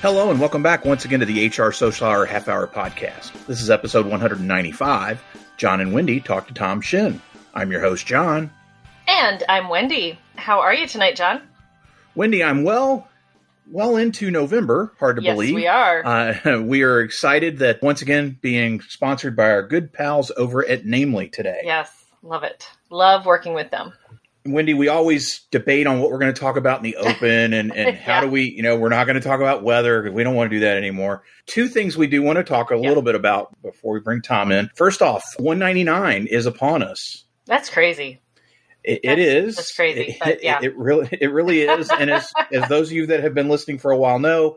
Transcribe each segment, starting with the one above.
Hello and welcome back once again to the HR Social Hour Half Hour Podcast. This is episode 195. Jon and Wendy talk to Tom Schin. I'm your host, Jon. And I'm Wendy. How are you tonight, Jon? Wendy, I'm well, well into November. Hard to yes, believe. we are. Uh, we are excited that once again being sponsored by our good pals over at Namely today. Yes, love it. Love working with them. Wendy, we always debate on what we're going to talk about in the open and, and how do we, you know, we're not going to talk about weather because we don't want to do that anymore. Two things we do want to talk a Yeah. little bit about before we bring Tom in. First off, 199 is upon us. That's crazy. It, it That's- is. that's crazy, It, yeah. it, it really, it really is. and as, as those of you that have been listening for a while know,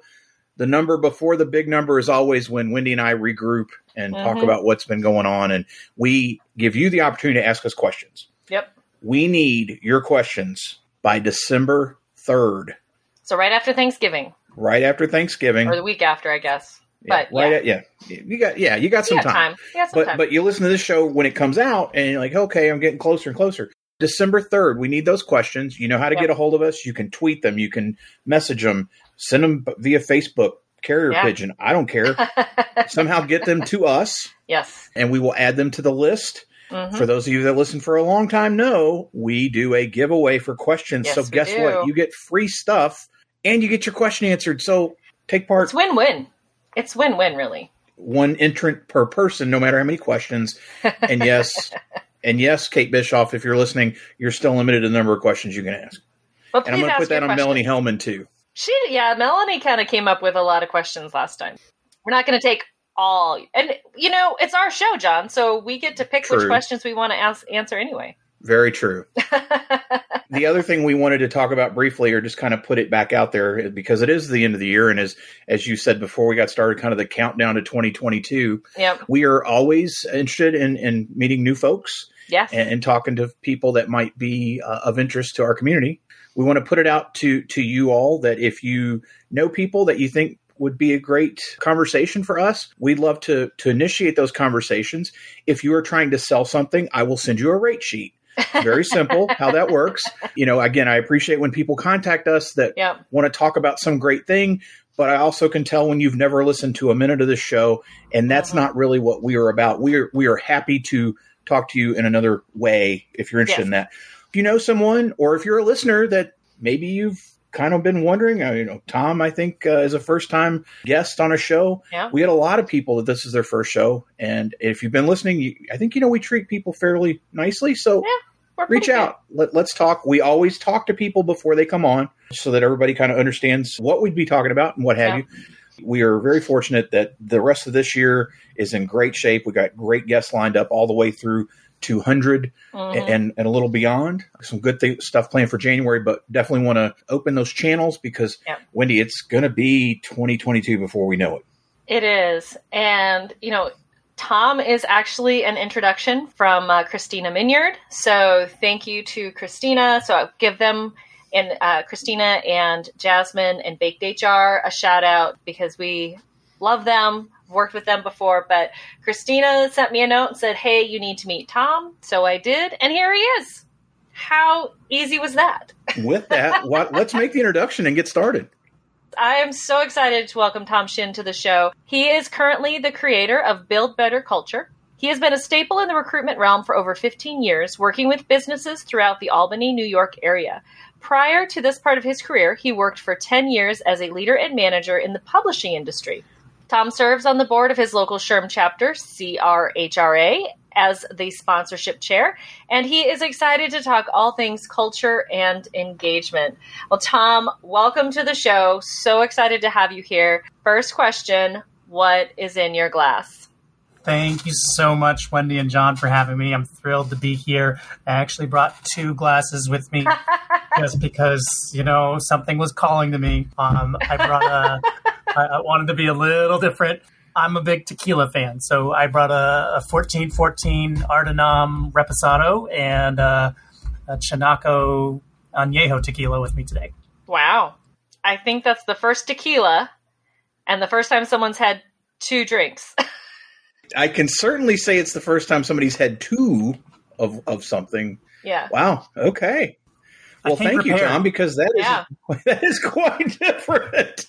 the number before the big number is always when Wendy and I regroup and talk Mhm. about what's been going on. And we give you the opportunity to ask us questions. Yep. We need your questions by December 3rd, So right after Thanksgiving, right after Thanksgiving. or the week after, I guess. yeah, But right yeah, at, yeah. You got yeah, you got some you got time. time. You some But time. but you listen to this show when it comes out and you're like, okay, I'm getting closer and closer. December 3rd, we need those questions. You know how to Yep. get a hold of us. You can tweet them, you can message them, send them via Facebook, carrier Yeah. pigeon. I don't care. Somehow get them to us yes. and we will add them to the list. Mhm. For those of you that listen for a long time know, we do a giveaway for questions. Yes, so guess do. what? You get free stuff and you get your question answered. So take part It's win-win. It's win-win, really. one entrant per person, no matter how many questions. And yes, and yes, Kate Bischoff, if you're listening, you're still limited to the number of questions you can ask. But And I'm going to put that on Melanie. Hellman too. She, yeah, Melanie kind of came up with a lot of questions last time. We're not going to take all, and you know, it's our show, Jon, so we get to pick which questions we want to ask, answer anyway. Very true. The other thing we wanted to talk about briefly, or just kind of put it back out there, because it is the end of the year, and as as you said before we got started, kind of the countdown to 2022. yep. We are always interested in, in meeting new folks Yes. and, and talking to people that might be uh, of interest to our community. We want to put it out to to you all that if you know people that you think would be a great conversation for us, we'd love to to initiate those conversations. If you are trying to sell something, I will send you a rate sheet. Very simple how that works. You know, again, I appreciate when people contact us that Yep. want to talk about some great thing, but I also can tell when you've never listened to a minute of this show, and that's Mhm. not really what we are about. We are we are happy to talk to you in another way if you're interested Yes. in that. If you know someone, or if you're a listener that maybe you've kind of been wondering, uh, you know, Tom, I think uh, is a first time guest on a show. Yeah. We had a lot of people that this is their first show, and if you've been listening, you, I think you know we treat people fairly nicely. So We're reach out. Let, let's talk. We always talk to people before they come on so that everybody kind of understands what we'd be talking about and what have Yeah. you. We are very fortunate that the rest of this year is in great shape. We got great guests lined up all the way through 200 Mhm. and, and a little beyond. Some good th- stuff planned for January, but definitely want to open those channels because. Wendy, it's going to be 2022 before we know it. It is. And, you know, Tom is actually an introduction from uh, Christina Minyard. So thank you to Christina. So I'll give them and uh, Christina and Jasmine and Baked HR a shout out because we love them, worked with them before. But Christina sent me a note and said, hey, you need to meet Tom. So I did. And here he is. How easy was that? With that, what, let's make the introduction and get started. I am so excited to welcome Tom Schin to the show. He is currently the creator of Build Better Culture. He has been a staple in the recruitment realm for over 15 years, working with businesses throughout the Albany, New York area. Prior to this part of his career, he worked for 10 years as a leader and manager in the publishing industry. Tom serves on the board of his local SHRM chapter, CRHRA, as the sponsorship chair, and he is excited to talk all things culture and engagement. Well, Tom, welcome to the show. So excited to have you here. First question What is in your glass? Thank you so much, Wendy and Jon, for having me. I'm thrilled to be here. I actually brought two glasses with me just because, you know, something was calling to me. Um, I brought a, I, I wanted to be a little different. I'm a big tequila fan, so I brought a, a 1414 Ardenam Reposado and uh, a Chinaco Añejo tequila with me today. Wow. I think that's the first tequila and the first time someone's had two drinks. I can certainly say it's the first time somebody's had two of, of something. yeah. Wow. Okay. I Well, came thank you, prepared. Jon, because that is Yeah. that is quite different.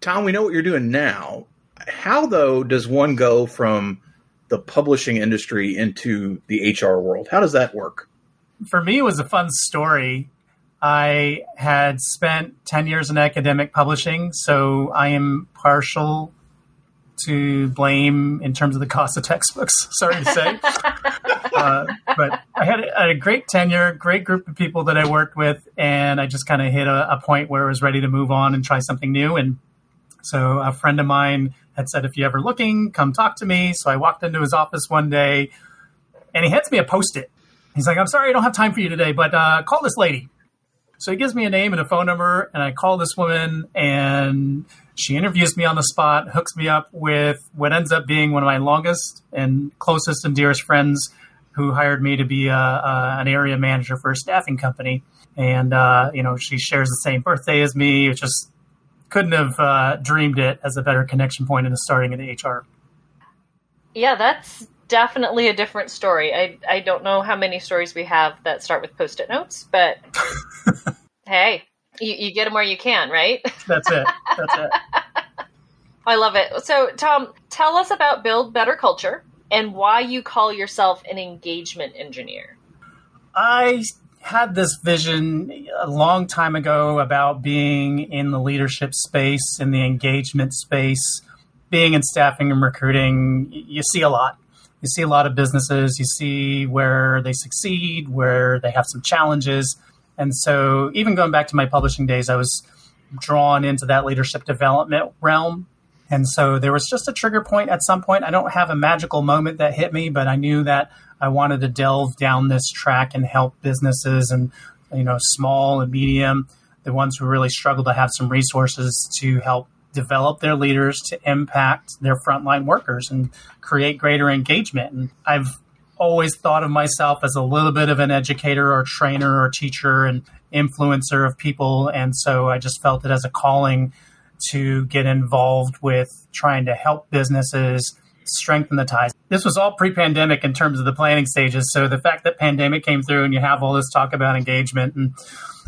Tom, we know what you're doing now. How though does one go from the publishing industry into the HR world? How does that work? For me, it was a fun story. I had spent 10 years in academic publishing, so I am partial to blame in terms of the cost of textbooks. Sorry to say. uh, but I had, a, a great tenure, great group of people that I worked with, and I just kind of hit a, a, point where I was ready to move on and try something new. And so a friend of mine had said, if you're ever looking, come talk to me. So I walked into his office one day, and he hands me a post-it. He's like, I'm sorry I don't have time for you today, but uh, call this lady. So he gives me a name and a phone number, and I call this woman, and she interviews me on the spot, hooks me up with what ends up being one of my longest and closest and dearest friends who hired me to be a, a, an area manager for a staffing company. And, uh, you know, she shares the same birthday as me. It just couldn't have uh, dreamed it as a better connection point into starting in the HR. Yeah, that's definitely a different story. I, I don't know how many stories we have that start with post it notes, but hey, you, you get them where you can, right? That's it. That's it. I love it. So, Tom, tell us about Build Better Culture and why you call yourself an engagement engineer. I had this vision a long time ago about being in the leadership space, in the engagement space, being in staffing and recruiting. You see a lot. You see a lot of businesses, you see where they succeed, where they have some challenges. And so, even going back to my publishing days, I was drawn into that leadership development realm. And so, there was just a trigger point at some point. I don't have a magical moment that hit me, but I knew that I wanted to delve down this track and help businesses and, you know, small and medium, the ones who really struggle to have some resources to help develop their leaders to impact their frontline workers and create greater engagement. And I've always thought of myself as a little bit of an educator or trainer or teacher and influencer of people. And so I just felt it as a calling to get involved with trying to help businesses strengthen the ties. This was all pre-pandemic in terms of the planning stages. So the fact that pandemic came through and you have all this talk about engagement and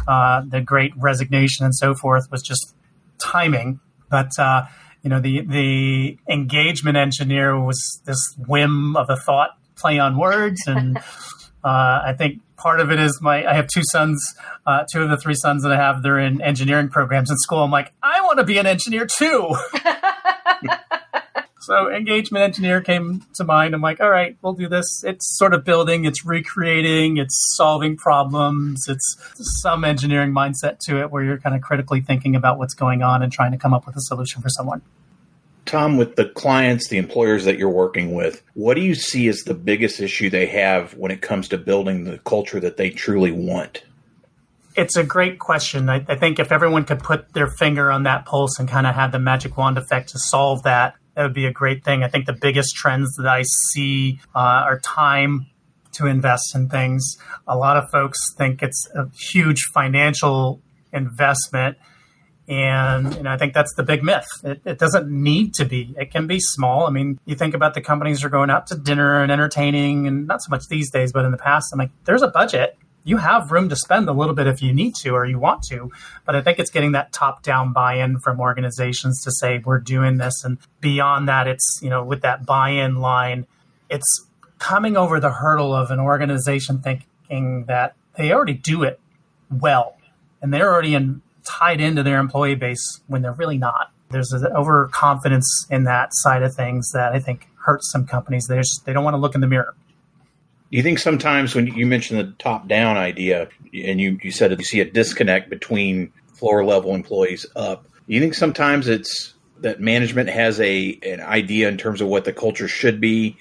uh, the great resignation and so forth was just timing. But uh, you know, the the engagement engineer was this whim of a thought play on words, and uh, I think part of it is my I have two sons, uh, two of the three sons that I have. They're in engineering programs in school. I'm like, I want to be an engineer too. so engagement engineer came to mind. I'm like, all right, we'll do this. It's sort of building, it's recreating, it's solving problems. It's some engineering mindset to it where you're kind of critically thinking about what's going on and trying to come up with a solution for someone. Tom, with the clients, the employers that you're working with, what do you see as the biggest issue they have when it comes to building the culture that they truly want? It's a great question. I, I think if everyone could put their finger on that pulse and kind of have the magic wand effect to solve that, that would be a great thing. I think the biggest trends that I see uh, are time to invest in things. A lot of folks think it's a huge financial investment and, and I think that's the big myth. It, it, doesn't need to be. It can be small. I mean, you think about the companies who are going out to dinner and entertaining, and not so much these days, but in the past, I'm like, there's a budget. You have room to spend a little bit if you need to or you want to. But I think it's getting that top down buy in from organizations to say, we're doing this. And beyond that, it's, you know, with that buy in line, it's coming over the hurdle of an organization thinking that they already do it well and they're already in tied into their employee base when they're really not. There's an overconfidence in that side of things that I think hurts some companies. They just they don't want to look in the mirror. Do you think sometimes when you mentioned the top down idea and you, you said you see a disconnect between floor level employees up, do you think sometimes it's that management has a an idea in terms of what the culture should be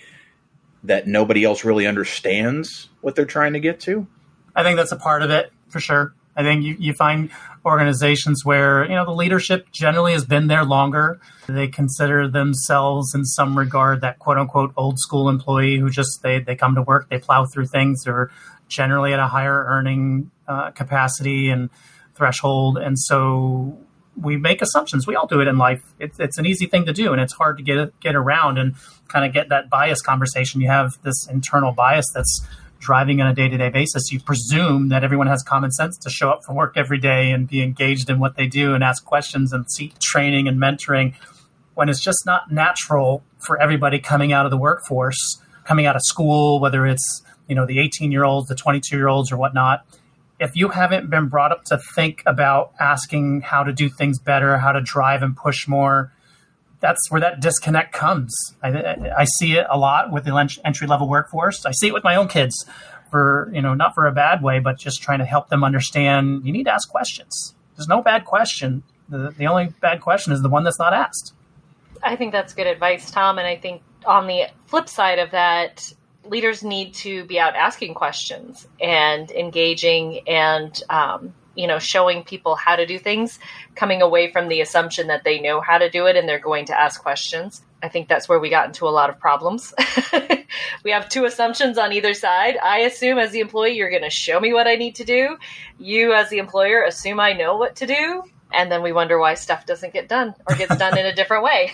that nobody else really understands what they're trying to get to? I think that's a part of it for sure. I think you, you find organizations where, you know, the leadership generally has been there longer. They consider themselves in some regard that quote unquote old school employee who just, they, they come to work, they plow through things. They're generally at a higher earning uh, capacity and threshold. And so we make assumptions. We all do it in life. It's, it's an easy thing to do, and it's hard to get get around and kind of get that bias conversation. You have this internal bias that's driving on a day to day basis, you presume that everyone has common sense to show up for work every day and be engaged in what they do and ask questions and seek training and mentoring when it's just not natural for everybody coming out of the workforce, coming out of school, whether it's you know the 18 year olds, the 22 year olds, or whatnot. If you haven't been brought up to think about asking how to do things better, how to drive and push more, that's where that disconnect comes. I, I see it a lot with the entry level workforce. I see it with my own kids for, you know, not for a bad way, but just trying to help them understand you need to ask questions. There's no bad question. The, the only bad question is the one that's not asked. I think that's good advice, Tom. And I think on the flip side of that, leaders need to be out asking questions and engaging and um, you know showing people how to do things coming away from the assumption that they know how to do it and they're going to ask questions i think that's where we got into a lot of problems we have two assumptions on either side i assume as the employee you're going to show me what i need to do you as the employer assume i know what to do and then we wonder why stuff doesn't get done or gets done in a different way.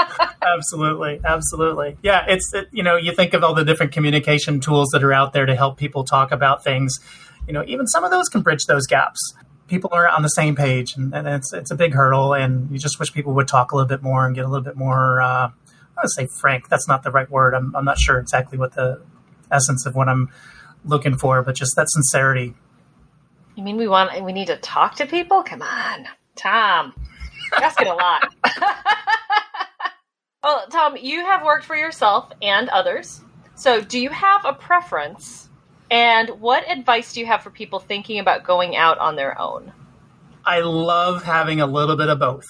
absolutely, absolutely. Yeah, it's it, you know you think of all the different communication tools that are out there to help people talk about things. You know, even some of those can bridge those gaps. People are on the same page, and, and it's it's a big hurdle. And you just wish people would talk a little bit more and get a little bit more. Uh, I would say frank. That's not the right word. I'm I'm not sure exactly what the essence of what I'm looking for, but just that sincerity. You mean we want we need to talk to people? Come on. Tom, asking a lot. well, Tom, you have worked for yourself and others. So, do you have a preference? And what advice do you have for people thinking about going out on their own? I love having a little bit of both.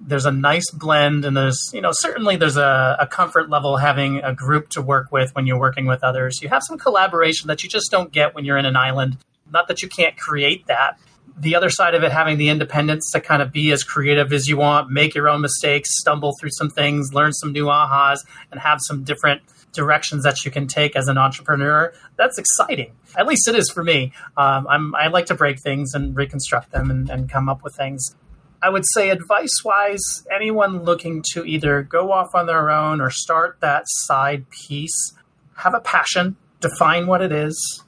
There's a nice blend, and there's, you know, certainly there's a, a comfort level having a group to work with when you're working with others. You have some collaboration that you just don't get when you're in an island. Not that you can't create that, the other side of it having the independence to kind of be as creative as you want, make your own mistakes, stumble through some things, learn some new ahas, and have some different directions that you can take as an entrepreneur. That's exciting. At least it is for me. Um, i like to break things and reconstruct them and, and come up with things. I would say, advice wise, anyone looking to either go off on their own or start that side piece, have a passion, define what it is,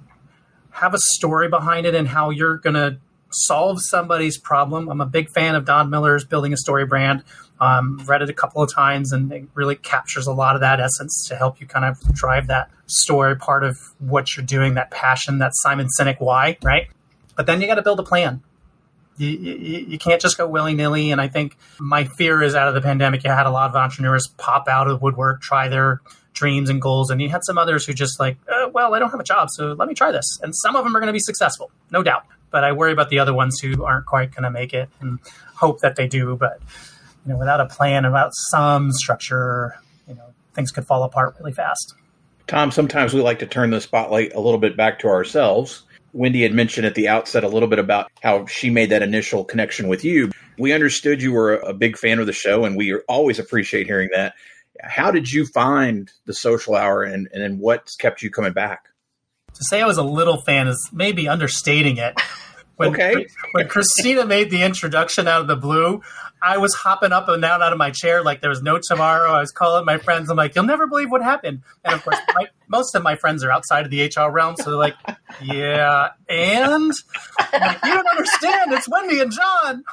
have a story behind it and how you're going to solve somebody's problem. I'm a big fan of Don Miller's Building a Story brand. Um, read it a couple of times, and it really captures a lot of that essence to help you kind of drive that story part of what you're doing, that passion, that Simon Sinek why, right? But then you got to build a plan. You, you, you, can't just go willy nilly. And I think my fear is out of the pandemic, you had a lot of entrepreneurs pop out of the woodwork, try their dreams and goals. And you had some others who just like, uh, well, I don't have a job, so let me try this. And some of them are going to be successful, no doubt but I worry about the other ones who aren't quite going to make it and hope that they do. But you know, without a plan, without some structure, you know, things could fall apart really fast. Tom, sometimes we like to turn the spotlight a little bit back to ourselves. Wendy had mentioned at the outset a little bit about how she made that initial connection with you. We understood you were a big fan of the show, and we always appreciate hearing that. How did you find the social hour, and, and what's kept you coming back? to say I was a little fan is maybe understating it. When, okay. when Christina made the introduction out of the blue, I was hopping up and down out of my chair like there was no tomorrow. I was calling my friends. I'm like, you'll never believe what happened. And of course, my, most of my friends are outside of the HR realm, so they're like, yeah, and like, you don't understand. It's Wendy and Jon.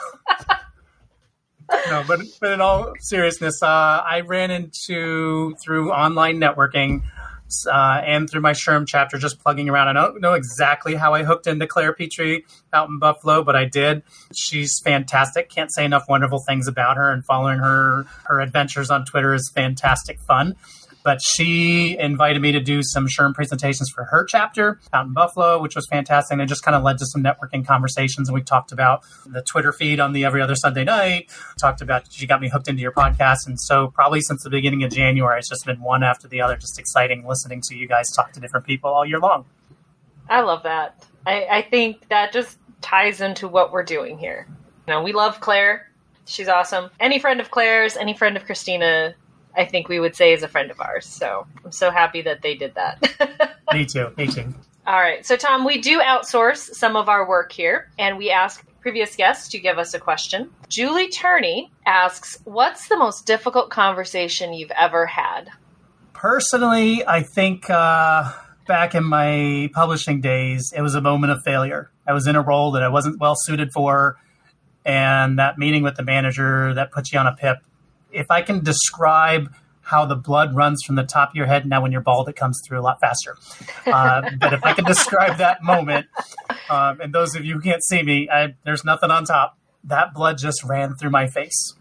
no, but but in all seriousness, uh, I ran into through online networking uh, and through my SHRM chapter, just plugging around. I don't know exactly how I hooked into Claire Petrie out in Buffalo, but I did. She's fantastic. Can't say enough wonderful things about her, and following her her adventures on Twitter is fantastic fun. But she invited me to do some SHRM presentations for her chapter out in Buffalo, which was fantastic. And it just kind of led to some networking conversations. And we talked about the Twitter feed on the every other Sunday night, talked about she got me hooked into your podcast. And so, probably since the beginning of January, it's just been one after the other, just exciting listening to you guys talk to different people all year long. I love that. I, I think that just ties into what we're doing here. Know, we love Claire. She's awesome. Any friend of Claire's, any friend of Christina, I think we would say is a friend of ours. So I'm so happy that they did that. me too. Me too. All right. So, Tom, we do outsource some of our work here, and we ask previous guests to give us a question. Julie Turney asks, What's the most difficult conversation you've ever had? Personally, I think uh, back in my publishing days, it was a moment of failure. I was in a role that I wasn't well suited for, and that meeting with the manager that puts you on a pip. If I can describe how the blood runs from the top of your head, now when you're bald, it comes through a lot faster. Uh, but if I can describe that moment, um, and those of you who can't see me, I, there's nothing on top. That blood just ran through my face.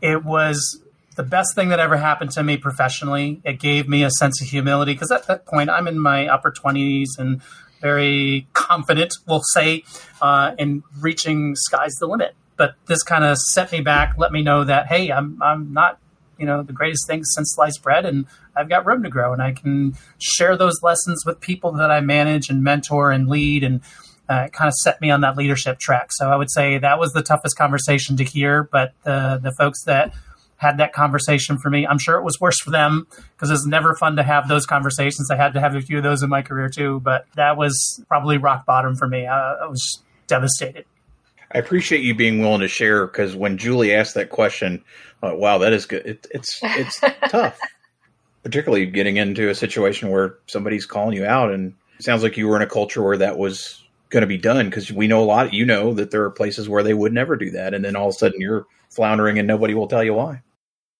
It was the best thing that ever happened to me professionally. It gave me a sense of humility because at that point I'm in my upper 20s and very confident, we'll say, uh, in reaching sky's the limit. But this kind of set me back, let me know that hey, I'm I'm not you know the greatest thing since sliced bread, and I've got room to grow, and I can share those lessons with people that I manage and mentor and lead, and uh, kind of set me on that leadership track. So I would say that was the toughest conversation to hear, but the the folks that had that conversation for me. I'm sure it was worse for them because it's never fun to have those conversations. I had to have a few of those in my career too, but that was probably rock bottom for me. I, I was devastated. I appreciate you being willing to share because when Julie asked that question, uh, wow, that is good. It, it's it's tough, particularly getting into a situation where somebody's calling you out, and it sounds like you were in a culture where that was going to be done because we know a lot. You know that there are places where they would never do that, and then all of a sudden you're floundering and nobody will tell you why.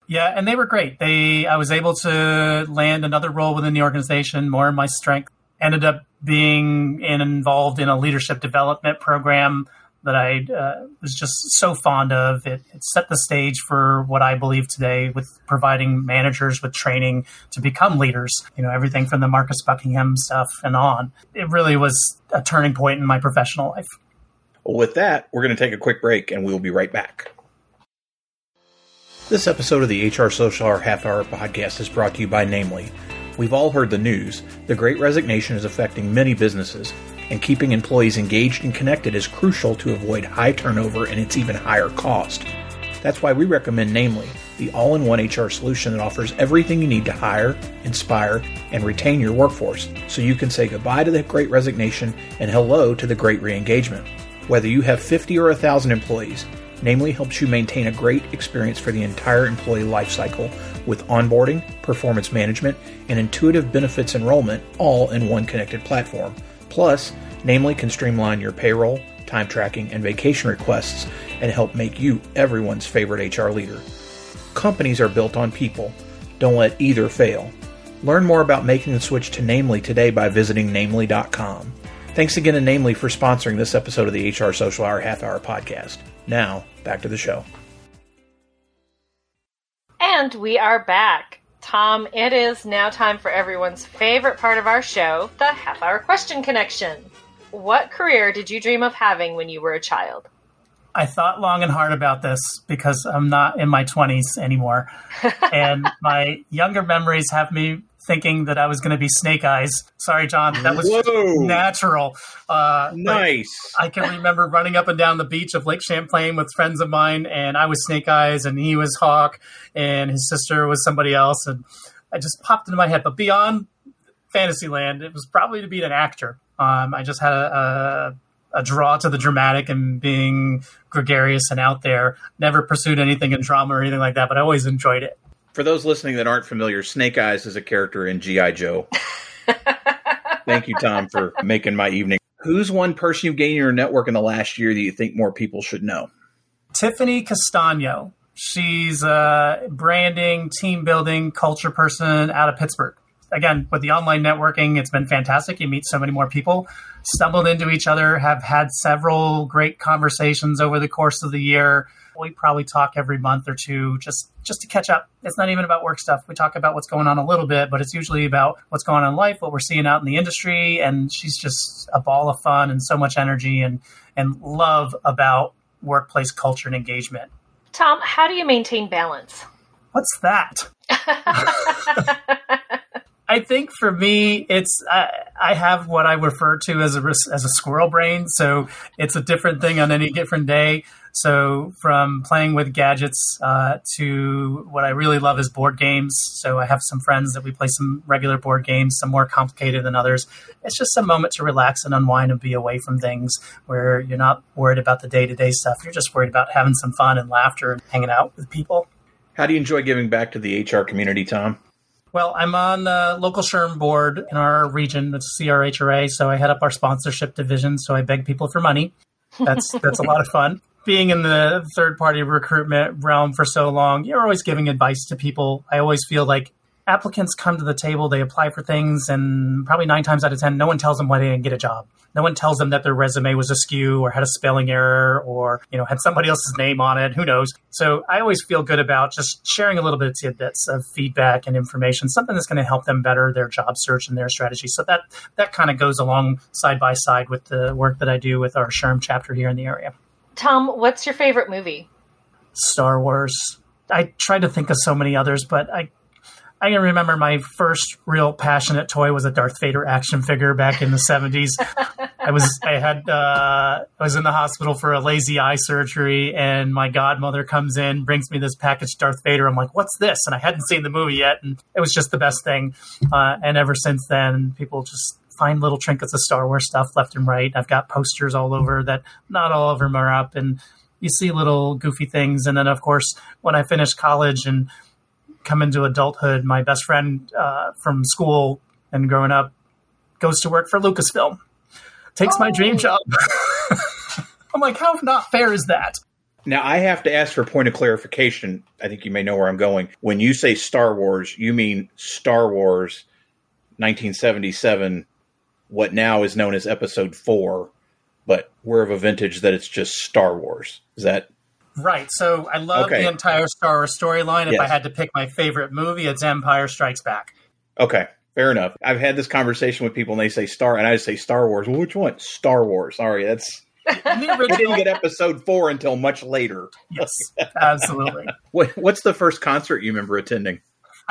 Yeah, and they were great. They I was able to land another role within the organization, more in my strength. Ended up being involved in a leadership development program that I uh, was just so fond of. It, it, set the stage for what I believe today with providing managers with training to become leaders. You know, everything from the Marcus Buckingham stuff and on. It really was a turning point in my professional life. Well, with that, we're going to take a quick break and we'll be right back. This episode of the HR Social Hour Half Hour podcast is brought to you by Namely. We've all heard the news. The great resignation is affecting many businesses, and keeping employees engaged and connected is crucial to avoid high turnover and its even higher cost. That's why we recommend Namely, the all in one HR solution that offers everything you need to hire, inspire, and retain your workforce so you can say goodbye to the great resignation and hello to the great re engagement. Whether you have 50 or 1,000 employees, Namely helps you maintain a great experience for the entire employee lifecycle with onboarding, performance management, and intuitive benefits enrollment all in one connected platform. Plus, Namely can streamline your payroll, time tracking, and vacation requests and help make you everyone's favorite HR leader. Companies are built on people. Don't let either fail. Learn more about making the switch to Namely today by visiting namely.com. Thanks again to Namely for sponsoring this episode of the HR Social Hour Half Hour podcast. Now, back to the show. And we are back. Tom, it is now time for everyone's favorite part of our show, the half hour question connection. What career did you dream of having when you were a child? I thought long and hard about this because I'm not in my 20s anymore. and my younger memories have me thinking that I was going to be Snake Eyes. Sorry, Jon, that was Whoa. natural. Uh, nice. I can remember running up and down the beach of Lake Champlain with friends of mine, and I was Snake Eyes, and he was Hawk, and his sister was somebody else, and I just popped into my head. But beyond Fantasyland, it was probably to be an actor. Um, I just had a, a, a draw to the dramatic and being gregarious and out there. Never pursued anything in drama or anything like that, but I always enjoyed it for those listening that aren't familiar, Snake Eyes is a character in G.I. Joe. Thank you, Tom, for making my evening. Who's one person you've gained in your network in the last year that you think more people should know? Tiffany Castagno. She's a branding, team building, culture person out of Pittsburgh. Again, with the online networking, it's been fantastic. You meet so many more people, stumbled into each other, have had several great conversations over the course of the year we probably talk every month or two just just to catch up. It's not even about work stuff. We talk about what's going on a little bit, but it's usually about what's going on in life, what we're seeing out in the industry. And she's just a ball of fun and so much energy and and love about workplace culture and engagement. Tom, how do you maintain balance? What's that? I think for me, it's I, I, have what I refer to as a as a squirrel brain. So it's a different thing on any different day. So from playing with gadgets uh, to what I really love is board games. So I have some friends that we play some regular board games, some more complicated than others. It's just a moment to relax and unwind and be away from things where you're not worried about the day to day stuff. You're just worried about having some fun and laughter and hanging out with people. How do you enjoy giving back to the HR community, Tom? Well, I'm on the local SHRM board in our region, the CRHRA, so I head up our sponsorship division. So I beg people for money. That's that's a lot of fun. Being in the third party recruitment realm for so long, you're always giving advice to people. I always feel like applicants come to the table, they apply for things, and probably nine times out of 10, no one tells them why they didn't get a job. No one tells them that their resume was askew or had a spelling error or, you know, had somebody else's name on it. Who knows? So I always feel good about just sharing a little bit of tidbits of feedback and information, something that's going to help them better their job search and their strategy. So that, that kind of goes along side by side with the work that I do with our SHRM chapter here in the area. Tom, what's your favorite movie? Star Wars. I tried to think of so many others, but I I can remember my first real passionate toy was a Darth Vader action figure back in the seventies. I was I had uh, I was in the hospital for a lazy eye surgery, and my godmother comes in, brings me this package Darth Vader. I'm like, "What's this?" And I hadn't seen the movie yet, and it was just the best thing. Uh, and ever since then, people just find little trinkets of Star Wars stuff left and right. I've got posters all over that not all of them are up, and you see little goofy things. And then, of course, when I finished college and come into adulthood, my best friend uh, from school and growing up goes to work for Lucasfilm, takes oh. my dream oh. job. I'm like, how not fair is that? Now, I have to ask for a point of clarification. I think you may know where I'm going. When you say Star Wars, you mean Star Wars 1977, what now is known as Episode 4, but we're of a vintage that it's just Star Wars. Is that Right. So I love okay. the entire Star Wars storyline. If yes. I had to pick my favorite movie, it's Empire Strikes Back. Okay. Fair enough. I've had this conversation with people and they say Star, and I say Star Wars. Well, which one? Star Wars. Sorry, that's. we didn't get episode four until much later. Yes, absolutely. what, what's the first concert you remember attending?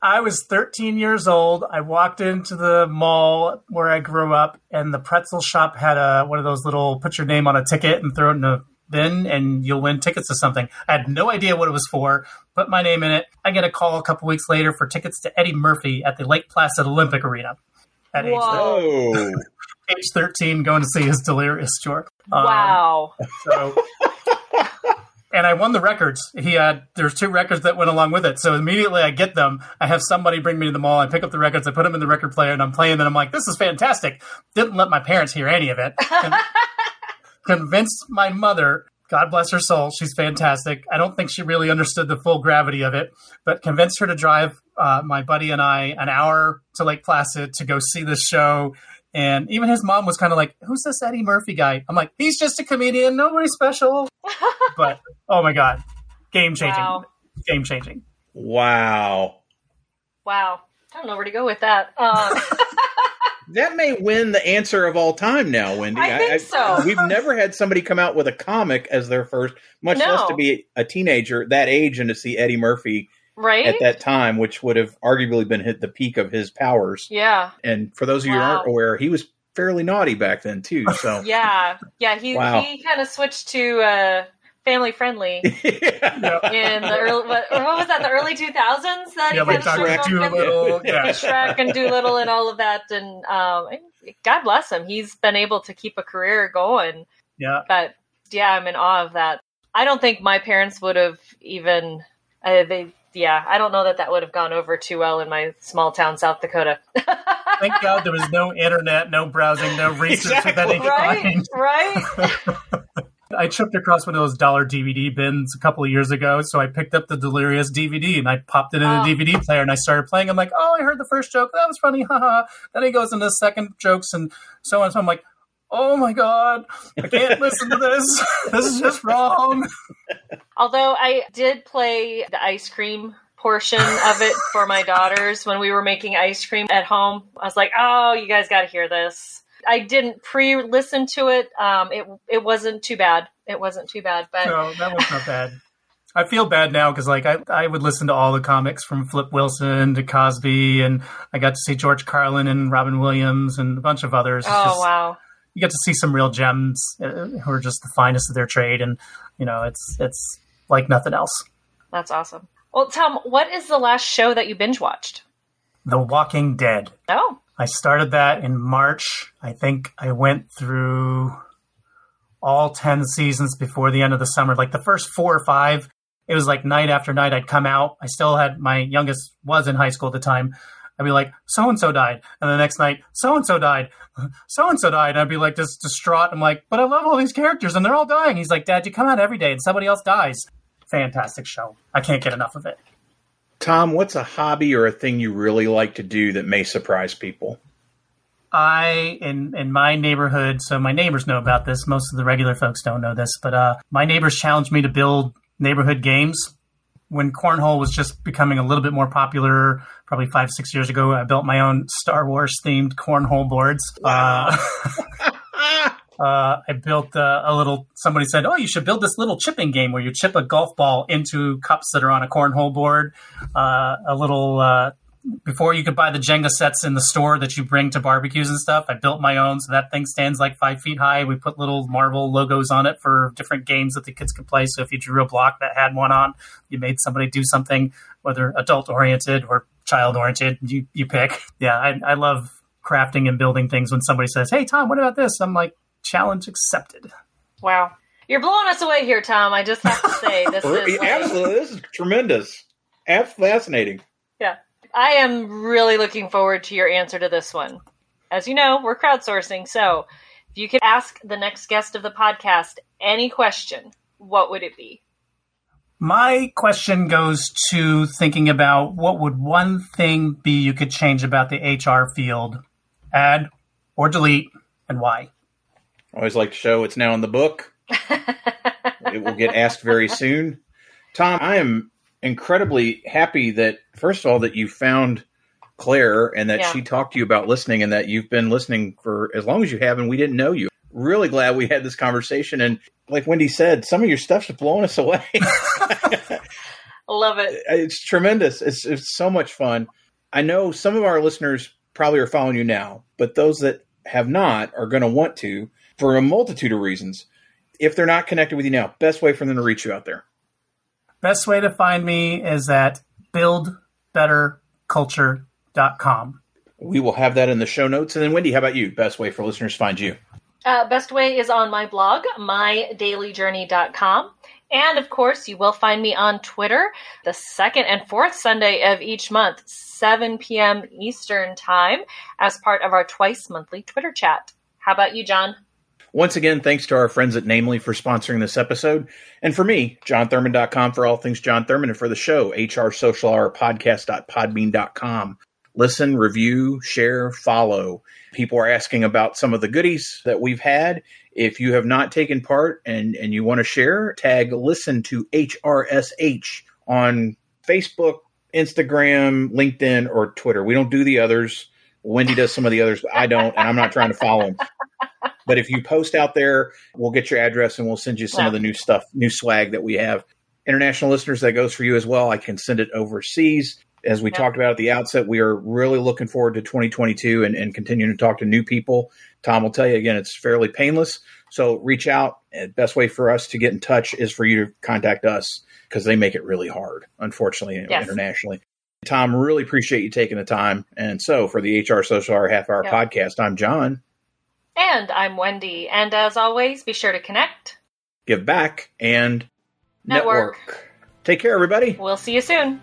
I was 13 years old. I walked into the mall where I grew up, and the pretzel shop had a one of those little put your name on a ticket and throw it in a bin and you'll win tickets to something. I had no idea what it was for, put my name in it. I get a call a couple weeks later for tickets to Eddie Murphy at the Lake Placid Olympic Arena at age, age 13, going to see his Delirious tour. Um, wow. So, and I won the records. He had there's two records that went along with it. So immediately I get them. I have somebody bring me to the mall. I pick up the records. I put them in the record player, and I'm playing. And I'm like, this is fantastic. Didn't let my parents hear any of it. And, convinced my mother God bless her soul. She's fantastic. I don't think she really understood the full gravity of it, but convinced her to drive uh, my buddy and I an hour to Lake Placid to go see this show. And even his mom was kind of like, Who's this Eddie Murphy guy? I'm like, He's just a comedian, nobody special. but oh my God, game changing. Wow. Game changing. Wow. Wow. I don't know where to go with that. Um, that may win the answer of all time now, Wendy. I think I, so. we've never had somebody come out with a comic as their first, much no. less to be a teenager that age and to see Eddie Murphy right at that time, which would have arguably been hit the peak of his powers. Yeah. And for those of you wow. who aren't aware, he was fairly naughty back then too. So yeah, yeah, he wow. he kind of switched to. Uh, family friendly yeah. in the early what, what, was that the early 2000s that yeah, like Shrek, Dolittle, yeah. Shrek and Dolittle and all of that and um, God bless him he's been able to keep a career going yeah but yeah I'm in awe of that I don't think my parents would have even uh, they yeah I don't know that that would have gone over too well in my small town South Dakota Thank God there was no internet, no browsing, no research exactly. of any right, kind. Right. I tripped across one of those dollar DVD bins a couple of years ago, so I picked up the Delirious DVD and I popped it in oh. a DVD player and I started playing. I'm like, oh, I heard the first joke, that was funny, haha. then he goes into the second jokes and so on. So I'm like, oh my god, I can't listen to this. this is just wrong. Although I did play the ice cream portion of it for my daughters when we were making ice cream at home. I was like, oh, you guys got to hear this. I didn't pre-listen to it. Um, it it wasn't too bad. It wasn't too bad, but no, that was not bad. I feel bad now because like I, I would listen to all the comics from Flip Wilson to Cosby, and I got to see George Carlin and Robin Williams and a bunch of others. oh just, wow! You get to see some real gems uh, who are just the finest of their trade, and you know it's it's like nothing else. That's awesome. Well, Tom, what is the last show that you binge watched? The Walking Dead. Oh, I started that in March. I think I went through all 10 seasons before the end of the summer. Like the first four or five it was like night after night. I'd come out. I still had my youngest was in high school at the time. I'd be like, so and so died, and the next night, so and so died, so and so died. And I'd be like, just distraught. I'm like, but I love all these characters, and they're all dying. He's like, Dad, you come out every day, and somebody else dies. Fantastic show. I can't get enough of it. Tom, what's a hobby or a thing you really like to do that may surprise people? I in in my neighborhood, so my neighbors know about this. Most of the regular folks don't know this, but uh, my neighbors challenged me to build neighborhood games when cornhole was just becoming a little bit more popular. Probably five six years ago, I built my own Star Wars themed cornhole boards. Wow. Uh, uh, I built uh, a little. Somebody said, "Oh, you should build this little chipping game where you chip a golf ball into cups that are on a cornhole board." Uh, a little uh, before you could buy the Jenga sets in the store that you bring to barbecues and stuff. I built my own, so that thing stands like five feet high. We put little Marvel logos on it for different games that the kids could play. So if you drew a block that had one on, you made somebody do something, whether adult oriented or child oriented. You you pick. Yeah, I, I love crafting and building things. When somebody says, "Hey Tom, what about this?" I'm like, challenge accepted. Wow. You're blowing us away here, Tom. I just have to say this is like... absolutely this is tremendous. Absolutely fascinating. Yeah. I am really looking forward to your answer to this one. As you know, we're crowdsourcing, so if you could ask the next guest of the podcast any question, what would it be? My question goes to thinking about what would one thing be you could change about the HR field, add or delete, and why? Always like to show it's now in the book. it will get asked very soon. Tom, I am incredibly happy that first of all that you found Claire and that yeah. she talked to you about listening and that you've been listening for as long as you have and we didn't know you. Really glad we had this conversation and like Wendy said, some of your stuff's blowing us away. Love it. It's tremendous. It's it's so much fun. I know some of our listeners probably are following you now, but those that have not are going to want to for a multitude of reasons. If they're not connected with you now, best way for them to reach you out there. Best way to find me is at buildbetterculture.com. We will have that in the show notes. And then, Wendy, how about you? Best way for listeners to find you? Uh, best way is on my blog, mydailyjourney.com. And of course, you will find me on Twitter the second and fourth Sunday of each month, 7 p.m. Eastern Time, as part of our twice monthly Twitter chat. How about you, Jon? Once again, thanks to our friends at Namely for sponsoring this episode. And for me, jonthurman.com for all things Jon Thurman, and for the show, HR Social Hour. Listen, review, share, follow. People are asking about some of the goodies that we've had. If you have not taken part and, and you want to share, tag listen to HRSH on Facebook, Instagram, LinkedIn, or Twitter. We don't do the others. Wendy does some of the others, but I don't, and I'm not trying to follow them. But if you post out there, we'll get your address and we'll send you some of the new stuff, new swag that we have. International listeners, that goes for you as well. I can send it overseas. As we yeah. talked about at the outset, we are really looking forward to 2022 and, and continuing to talk to new people. Tom will tell you again, it's fairly painless. So reach out. The best way for us to get in touch is for you to contact us because they make it really hard, unfortunately, yes. internationally. Tom, really appreciate you taking the time. And so for the HR Social Hour Half Hour yep. Podcast, I'm Jon. And I'm Wendy. And as always, be sure to connect, give back, and network. network. Take care, everybody. We'll see you soon.